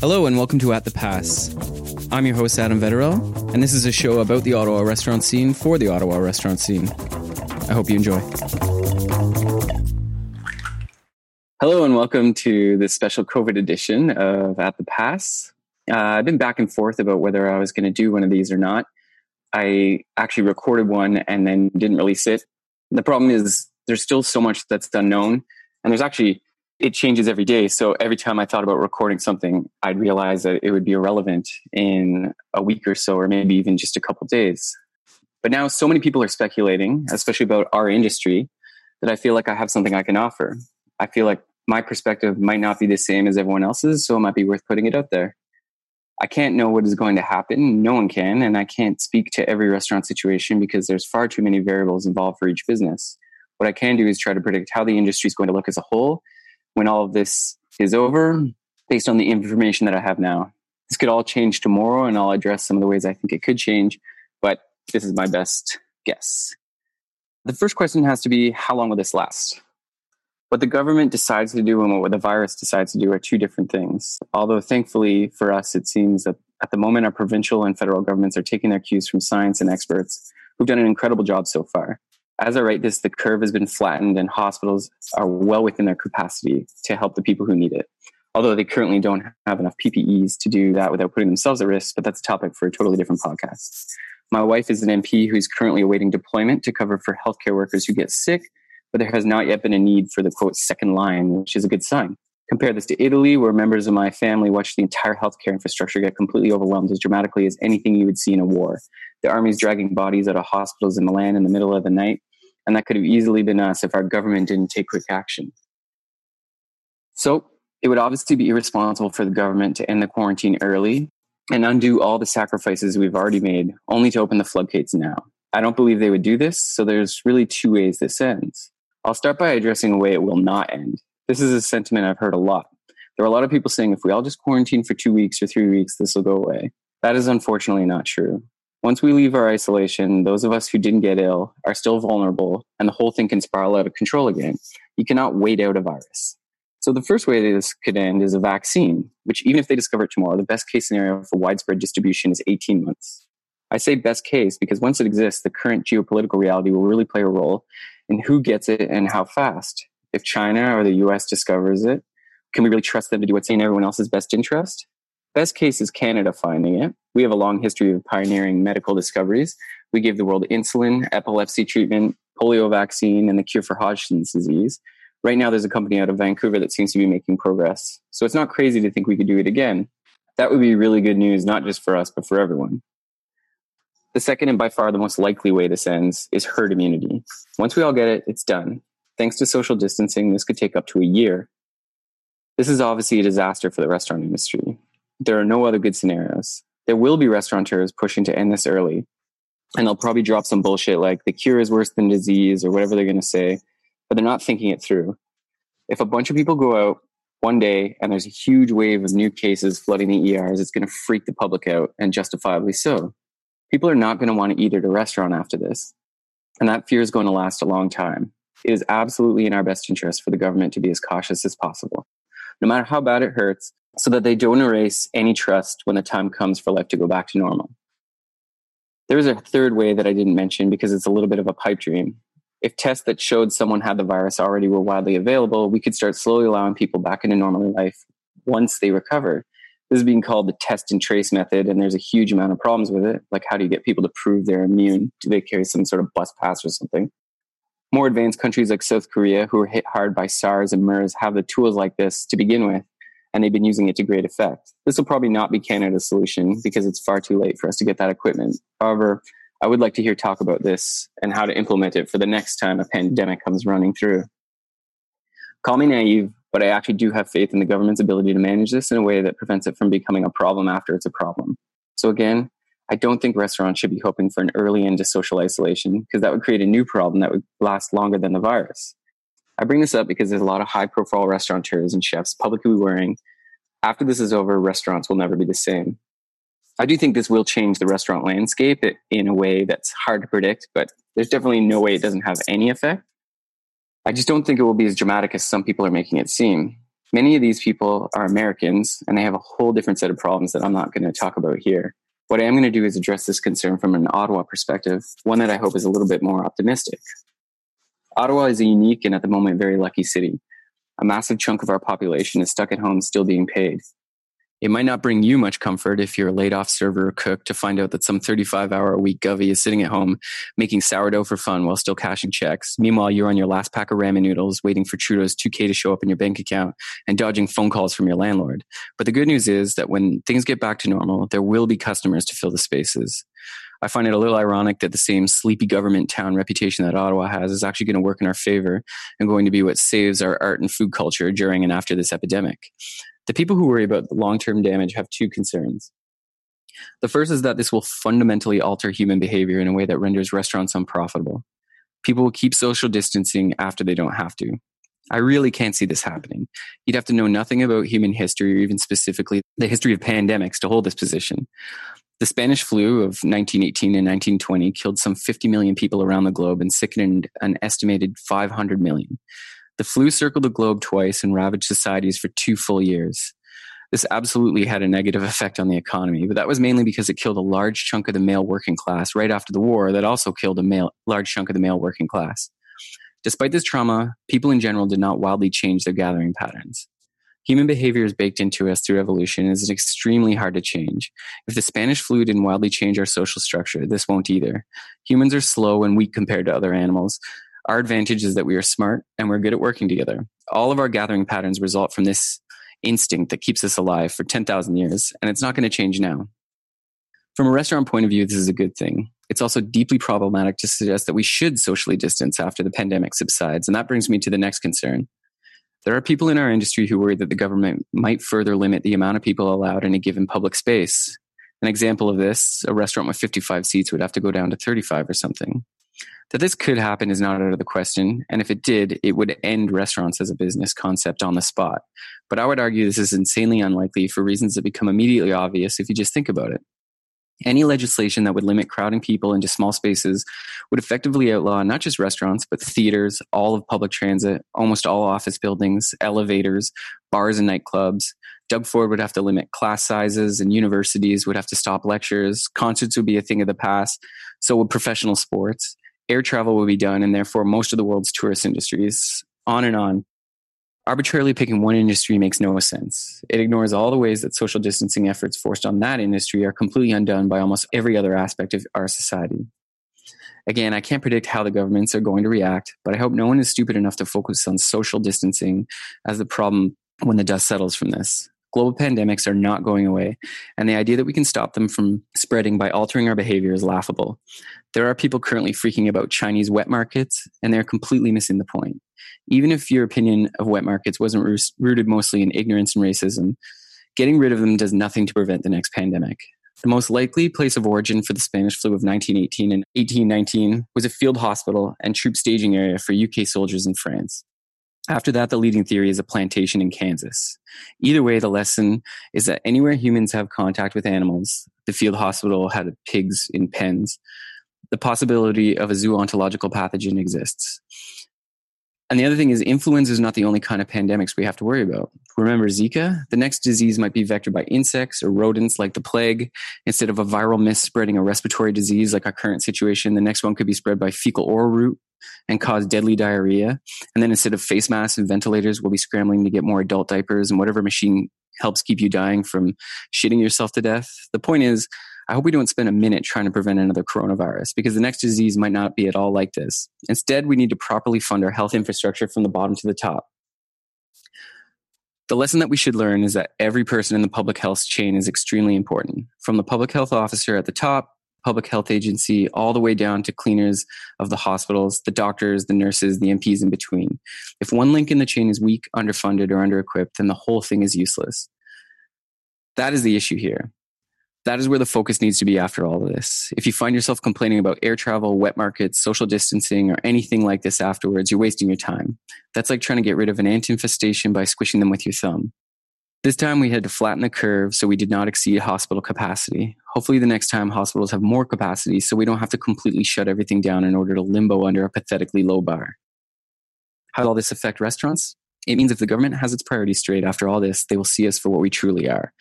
Hello and welcome to At the Pass. I'm your host, Adam Vettorel, and this is a show about the Ottawa restaurant scene for the Ottawa restaurant scene. I hope you enjoy. Hello and welcome to this special COVID edition of At the Pass. Uh, I've been back and forth about whether I was going to do one of these or not. I actually recorded one and then didn't release it. The problem is there's still so much that's unknown, and there's actually it changes every day. So every time I thought about recording something, I'd realize that it would be irrelevant in a week or so, or maybe even just a couple days. But now so many people are speculating, especially about our industry, that I feel like I have something I can offer. I feel like my perspective might not be the same as everyone else's, so it might be worth putting it out there. I can't know what is going to happen. No one can. And I can't speak to every restaurant situation because there's far too many variables involved for each business. What I can do is try to predict how the industry is going to look as a whole when all of this is over based on the information that I have now. This could all change tomorrow, and I'll address some of the ways I think it could change, but this is my best guess. The first question has to be how long will this last? What the government decides to do and what the virus decides to do are two different things. Although, thankfully for us, it seems that at the moment our provincial and federal governments are taking their cues from science and experts who've done an incredible job so far. As I write this, the curve has been flattened and hospitals are well within their capacity to help the people who need it. Although they currently don't have enough PPEs to do that without putting themselves at risk, but that's a topic for a totally different podcast. My wife is an NP who's currently awaiting deployment to cover for healthcare workers who get sick but there has not yet been a need for the quote second line, which is a good sign. Compare this to Italy, where members of my family watched the entire healthcare infrastructure get completely overwhelmed as dramatically as anything you would see in a war. The army's dragging bodies out of hospitals in Milan in the middle of the night, and that could have easily been us if our government didn't take quick action. So, it would obviously be irresponsible for the government to end the quarantine early and undo all the sacrifices we've already made, only to open the floodgates now. I don't believe they would do this, so there's really two ways this ends. I'll start by addressing a way it will not end. This is a sentiment I've heard a lot. There are a lot of people saying if we all just quarantine for two weeks or three weeks, this will go away. That is unfortunately not true. Once we leave our isolation, those of us who didn't get ill are still vulnerable, and the whole thing can spiral out of control again. You cannot wait out a virus. So, the first way this could end is a vaccine, which, even if they discover it tomorrow, the best case scenario for widespread distribution is 18 months. I say best case because once it exists, the current geopolitical reality will really play a role, in who gets it and how fast. If China or the US discovers it, can we really trust them to do what's in everyone else's best interest? Best case is Canada finding it. We have a long history of pioneering medical discoveries. We gave the world insulin, epilepsy treatment, polio vaccine, and the cure for Hodgkin's disease. Right now, there's a company out of Vancouver that seems to be making progress. So it's not crazy to think we could do it again. That would be really good news, not just for us, but for everyone. The second and by far the most likely way this ends is herd immunity. Once we all get it, it's done. Thanks to social distancing, this could take up to a year. This is obviously a disaster for the restaurant industry. There are no other good scenarios. There will be restaurateurs pushing to end this early, and they'll probably drop some bullshit like the cure is worse than disease or whatever they're going to say, but they're not thinking it through. If a bunch of people go out one day and there's a huge wave of new cases flooding the ERs, it's going to freak the public out, and justifiably so people are not going to want to eat at a restaurant after this. And that fear is going to last a long time. It is absolutely in our best interest for the government to be as cautious as possible, no matter how bad it hurts, so that they don't erase any trust when the time comes for life to go back to normal. There is a third way that I didn't mention because it's a little bit of a pipe dream. If tests that showed someone had the virus already were widely available, we could start slowly allowing people back into normal life once they recover this is being called the test and trace method, and there's a huge amount of problems with it. Like, how do you get people to prove they're immune? Do they carry some sort of bus pass or something? More advanced countries like South Korea, who were hit hard by SARS and MERS, have the tools like this to begin with, and they've been using it to great effect. This will probably not be Canada's solution because it's far too late for us to get that equipment. However, I would like to hear talk about this and how to implement it for the next time a pandemic comes running through. Call me naive, but I actually do have faith in the government's ability to manage this in a way that prevents it from becoming a problem after it's a problem. So again, I don't think restaurants should be hoping for an early end to social isolation because that would create a new problem that would last longer than the virus. I bring this up because there's a lot of high profile restaurateurs and chefs publicly worrying after this is over, restaurants will never be the same. I do think this will change the restaurant landscape in a way that's hard to predict, but there's definitely no way it doesn't have any effect. I just don't think it will be as dramatic as some people are making it seem. Many of these people are Americans and they have a whole different set of problems that I'm not going to talk about here. What I am going to do is address this concern from an Ottawa perspective, one that I hope is a little bit more optimistic. Ottawa is a unique and at the moment very lucky city. A massive chunk of our population is stuck at home still being paid. It might not bring you much comfort if you're a laid off server or cook to find out that some 35 hour a week govy is sitting at home making sourdough for fun while still cashing checks. Meanwhile, you're on your last pack of ramen noodles waiting for Trudeau's 2K to show up in your bank account and dodging phone calls from your landlord. But the good news is that when things get back to normal, there will be customers to fill the spaces. I find it a little ironic that the same sleepy government town reputation that Ottawa has is actually going to work in our favor and going to be what saves our art and food culture during and after this epidemic. The people who worry about the long term damage have two concerns. The first is that this will fundamentally alter human behavior in a way that renders restaurants unprofitable. People will keep social distancing after they don't have to. I really can't see this happening. You'd have to know nothing about human history or even specifically the history of pandemics to hold this position. The Spanish flu of 1918 and 1920 killed some 50 million people around the globe and sickened an estimated 500 million. The flu circled the globe twice and ravaged societies for two full years. This absolutely had a negative effect on the economy, but that was mainly because it killed a large chunk of the male working class right after the war that also killed a male, large chunk of the male working class. Despite this trauma, people in general did not wildly change their gathering patterns. Human behavior is baked into us through evolution and is extremely hard to change. If the Spanish flu didn't wildly change our social structure, this won't either. Humans are slow and weak compared to other animals. Our advantage is that we are smart and we're good at working together. All of our gathering patterns result from this instinct that keeps us alive for 10,000 years, and it's not going to change now. From a restaurant point of view, this is a good thing. It's also deeply problematic to suggest that we should socially distance after the pandemic subsides, and that brings me to the next concern. There are people in our industry who worry that the government might further limit the amount of people allowed in a given public space. An example of this, a restaurant with 55 seats would have to go down to 35 or something. That this could happen is not out of the question, and if it did, it would end restaurants as a business concept on the spot. But I would argue this is insanely unlikely for reasons that become immediately obvious if you just think about it. Any legislation that would limit crowding people into small spaces would effectively outlaw not just restaurants, but theaters, all of public transit, almost all office buildings, elevators, bars and nightclubs. Doug Ford would have to limit class sizes, and universities would have to stop lectures. Concerts would be a thing of the past. So would professional sports. Air travel would be done, and therefore most of the world's tourist industries. On and on. Arbitrarily picking one industry makes no sense. It ignores all the ways that social distancing efforts forced on that industry are completely undone by almost every other aspect of our society. Again, I can't predict how the governments are going to react, but I hope no one is stupid enough to focus on social distancing as the problem when the dust settles from this. Global pandemics are not going away, and the idea that we can stop them from spreading by altering our behavior is laughable. There are people currently freaking about Chinese wet markets, and they're completely missing the point. Even if your opinion of wet markets wasn't rooted mostly in ignorance and racism, getting rid of them does nothing to prevent the next pandemic. The most likely place of origin for the Spanish flu of 1918 and 1819 was a field hospital and troop staging area for UK soldiers in France. After that, the leading theory is a plantation in Kansas. Either way, the lesson is that anywhere humans have contact with animals, the field hospital had pigs in pens, the possibility of a zoonotological pathogen exists. And the other thing is, influenza is not the only kind of pandemics we have to worry about. Remember Zika? The next disease might be vectored by insects or rodents like the plague. Instead of a viral mist spreading a respiratory disease like our current situation, the next one could be spread by fecal oral route and cause deadly diarrhea. And then instead of face masks and ventilators, we'll be scrambling to get more adult diapers and whatever machine helps keep you dying from shitting yourself to death. The point is, I hope we don't spend a minute trying to prevent another coronavirus because the next disease might not be at all like this. Instead, we need to properly fund our health infrastructure from the bottom to the top. The lesson that we should learn is that every person in the public health chain is extremely important, from the public health officer at the top, public health agency, all the way down to cleaners of the hospitals, the doctors, the nurses, the NPs in between. If one link in the chain is weak, underfunded, or under equipped, then the whole thing is useless. That is the issue here that is where the focus needs to be after all of this. If you find yourself complaining about air travel, wet markets, social distancing, or anything like this afterwards, you're wasting your time. That's like trying to get rid of an ant infestation by squishing them with your thumb. This time we had to flatten the curve so we did not exceed hospital capacity. Hopefully, the next time hospitals have more capacity so we don't have to completely shut everything down in order to limbo under a pathetically low bar. How will this affect restaurants? It means if the government has its priorities straight after all this, they will see us for what we truly are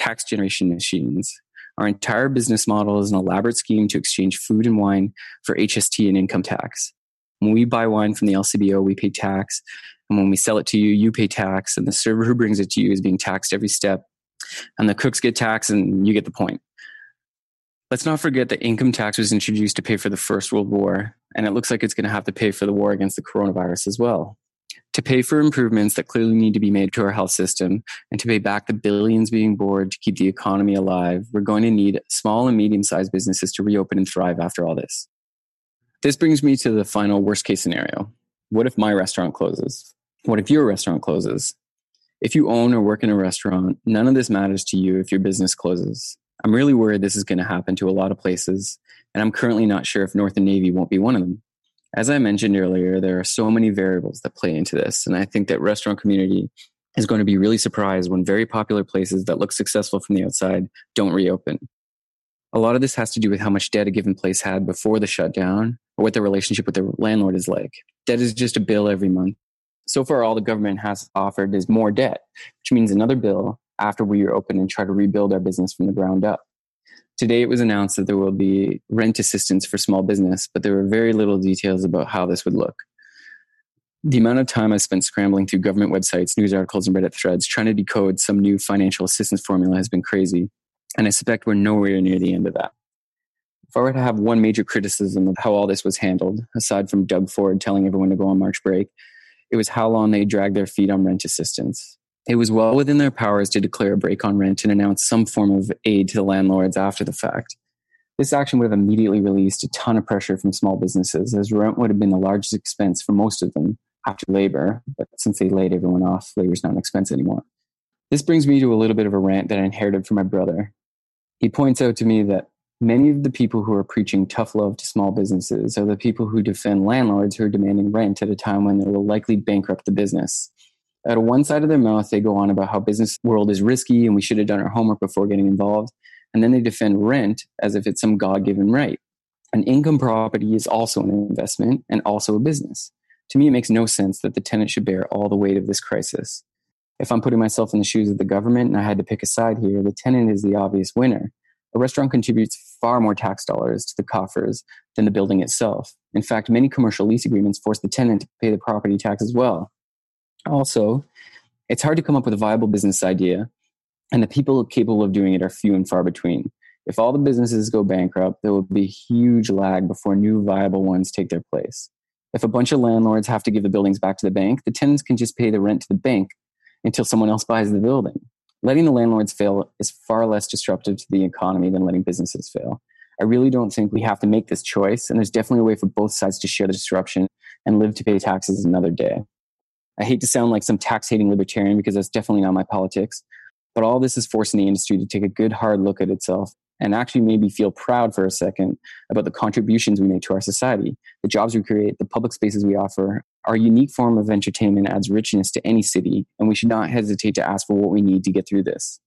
tax generation machines. Our entire business model is an elaborate scheme to exchange food and wine for HST and income tax. When we buy wine from the LCBO, we pay tax. And when we sell it to you, you pay tax. And the server who brings it to you is being taxed every step. And the cooks get taxed, and you get the point. Let's not forget that income tax was introduced to pay for the First World War, and it looks like it's going to have to pay for the war against the coronavirus as well. To pay for improvements that clearly need to be made to our health system and to pay back the billions being bored to keep the economy alive, we're going to need small and medium sized businesses to reopen and thrive after all this. This brings me to the final worst case scenario. What if my restaurant closes? What if your restaurant closes? If you own or work in a restaurant, none of this matters to you if your business closes. I'm really worried this is going to happen to a lot of places, and I'm currently not sure if North and Navy won't be one of them. As I mentioned earlier, there are so many variables that play into this, and I think that restaurant community is going to be really surprised when very popular places that look successful from the outside don't reopen. A lot of this has to do with how much debt a given place had before the shutdown or what the relationship with their landlord is like. Debt is just a bill every month. So far, all the government has offered is more debt, which means another bill after we are open and try to rebuild our business from the ground up. Today, it was announced that there will be rent assistance for small business, but there were very little details about how this would look. The amount of time I spent scrambling through government websites, news articles, and Reddit threads trying to decode some new financial assistance formula has been crazy, and I suspect we're nowhere near the end of that. If I were to have one major criticism of how all this was handled, aside from Doug Ford telling everyone to go on March break, it was how long they dragged their feet on rent assistance. It was well within their powers to declare a break on rent and announce some form of aid to the landlords after the fact. This action would have immediately released a ton of pressure from small businesses, as rent would have been the largest expense for most of them after labor. But since they laid everyone off, labor is not an expense anymore. This brings me to a little bit of a rant that I inherited from my brother. He points out to me that many of the people who are preaching tough love to small businesses are the people who defend landlords who are demanding rent at a time when they will likely bankrupt the business out of one side of their mouth, they go on about how business world is risky and we should have done our homework before getting involved. And then they defend rent as if it's some God given right. An income property is also an investment and also a business. To me, it makes no sense that the tenant should bear all the weight of this crisis. If I'm putting myself in the shoes of the government and I had to pick a side here, the tenant is the obvious winner. A restaurant contributes far more tax dollars to the coffers than the building itself. In fact, many commercial lease agreements force the tenant to pay the property tax as well. Also, it's hard to come up with a viable business idea, and the people capable of doing it are few and far between. If all the businesses go bankrupt, there will be a huge lag before new viable ones take their place. If a bunch of landlords have to give the buildings back to the bank, the tenants can just pay the rent to the bank until someone else buys the building. Letting the landlords fail is far less disruptive to the economy than letting businesses fail. I really don't think we have to make this choice, and there's definitely a way for both sides to share the disruption and live to pay taxes another day. I hate to sound like some tax hating libertarian because that's definitely not my politics. But all this is forcing the industry to take a good hard look at itself and actually maybe feel proud for a second about the contributions we make to our society, the jobs we create, the public spaces we offer. Our unique form of entertainment adds richness to any city, and we should not hesitate to ask for what we need to get through this.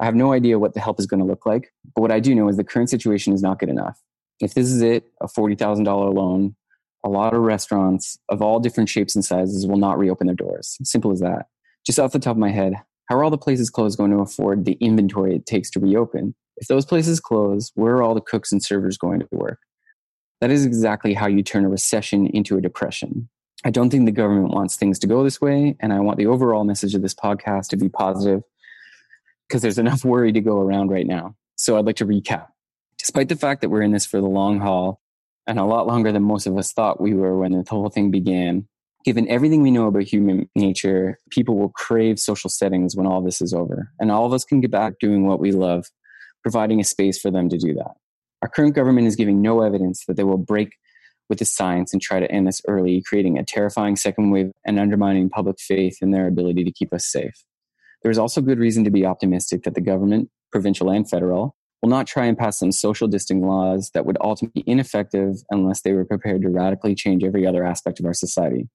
I have no idea what the help is going to look like, but what I do know is the current situation is not good enough. If this is it, a $40,000 loan, a lot of restaurants of all different shapes and sizes will not reopen their doors. Simple as that. Just off the top of my head, how are all the places closed going to afford the inventory it takes to reopen? If those places close, where are all the cooks and servers going to work? That is exactly how you turn a recession into a depression. I don't think the government wants things to go this way, and I want the overall message of this podcast to be positive because there's enough worry to go around right now. So I'd like to recap. Despite the fact that we're in this for the long haul, and a lot longer than most of us thought we were when the whole thing began. Given everything we know about human nature, people will crave social settings when all this is over. And all of us can get back doing what we love, providing a space for them to do that. Our current government is giving no evidence that they will break with the science and try to end this early, creating a terrifying second wave and undermining public faith in their ability to keep us safe. There is also good reason to be optimistic that the government, provincial and federal, will not try and pass some social distancing laws that would ultimately be ineffective unless they were prepared to radically change every other aspect of our society.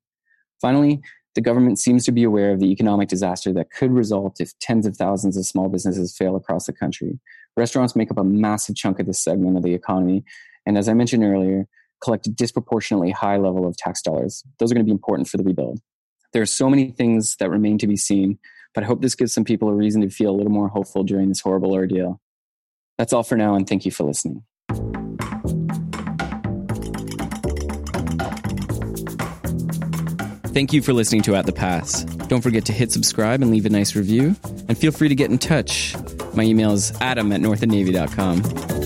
Finally, the government seems to be aware of the economic disaster that could result if tens of thousands of small businesses fail across the country. Restaurants make up a massive chunk of this segment of the economy, and as I mentioned earlier, collect a disproportionately high level of tax dollars. Those are going to be important for the rebuild. There are so many things that remain to be seen, but I hope this gives some people a reason to feel a little more hopeful during this horrible ordeal. That's all for now, and thank you for listening. Thank you for listening to At the Pass. Don't forget to hit subscribe and leave a nice review. And feel free to get in touch. My email is adam at northandnavy.com.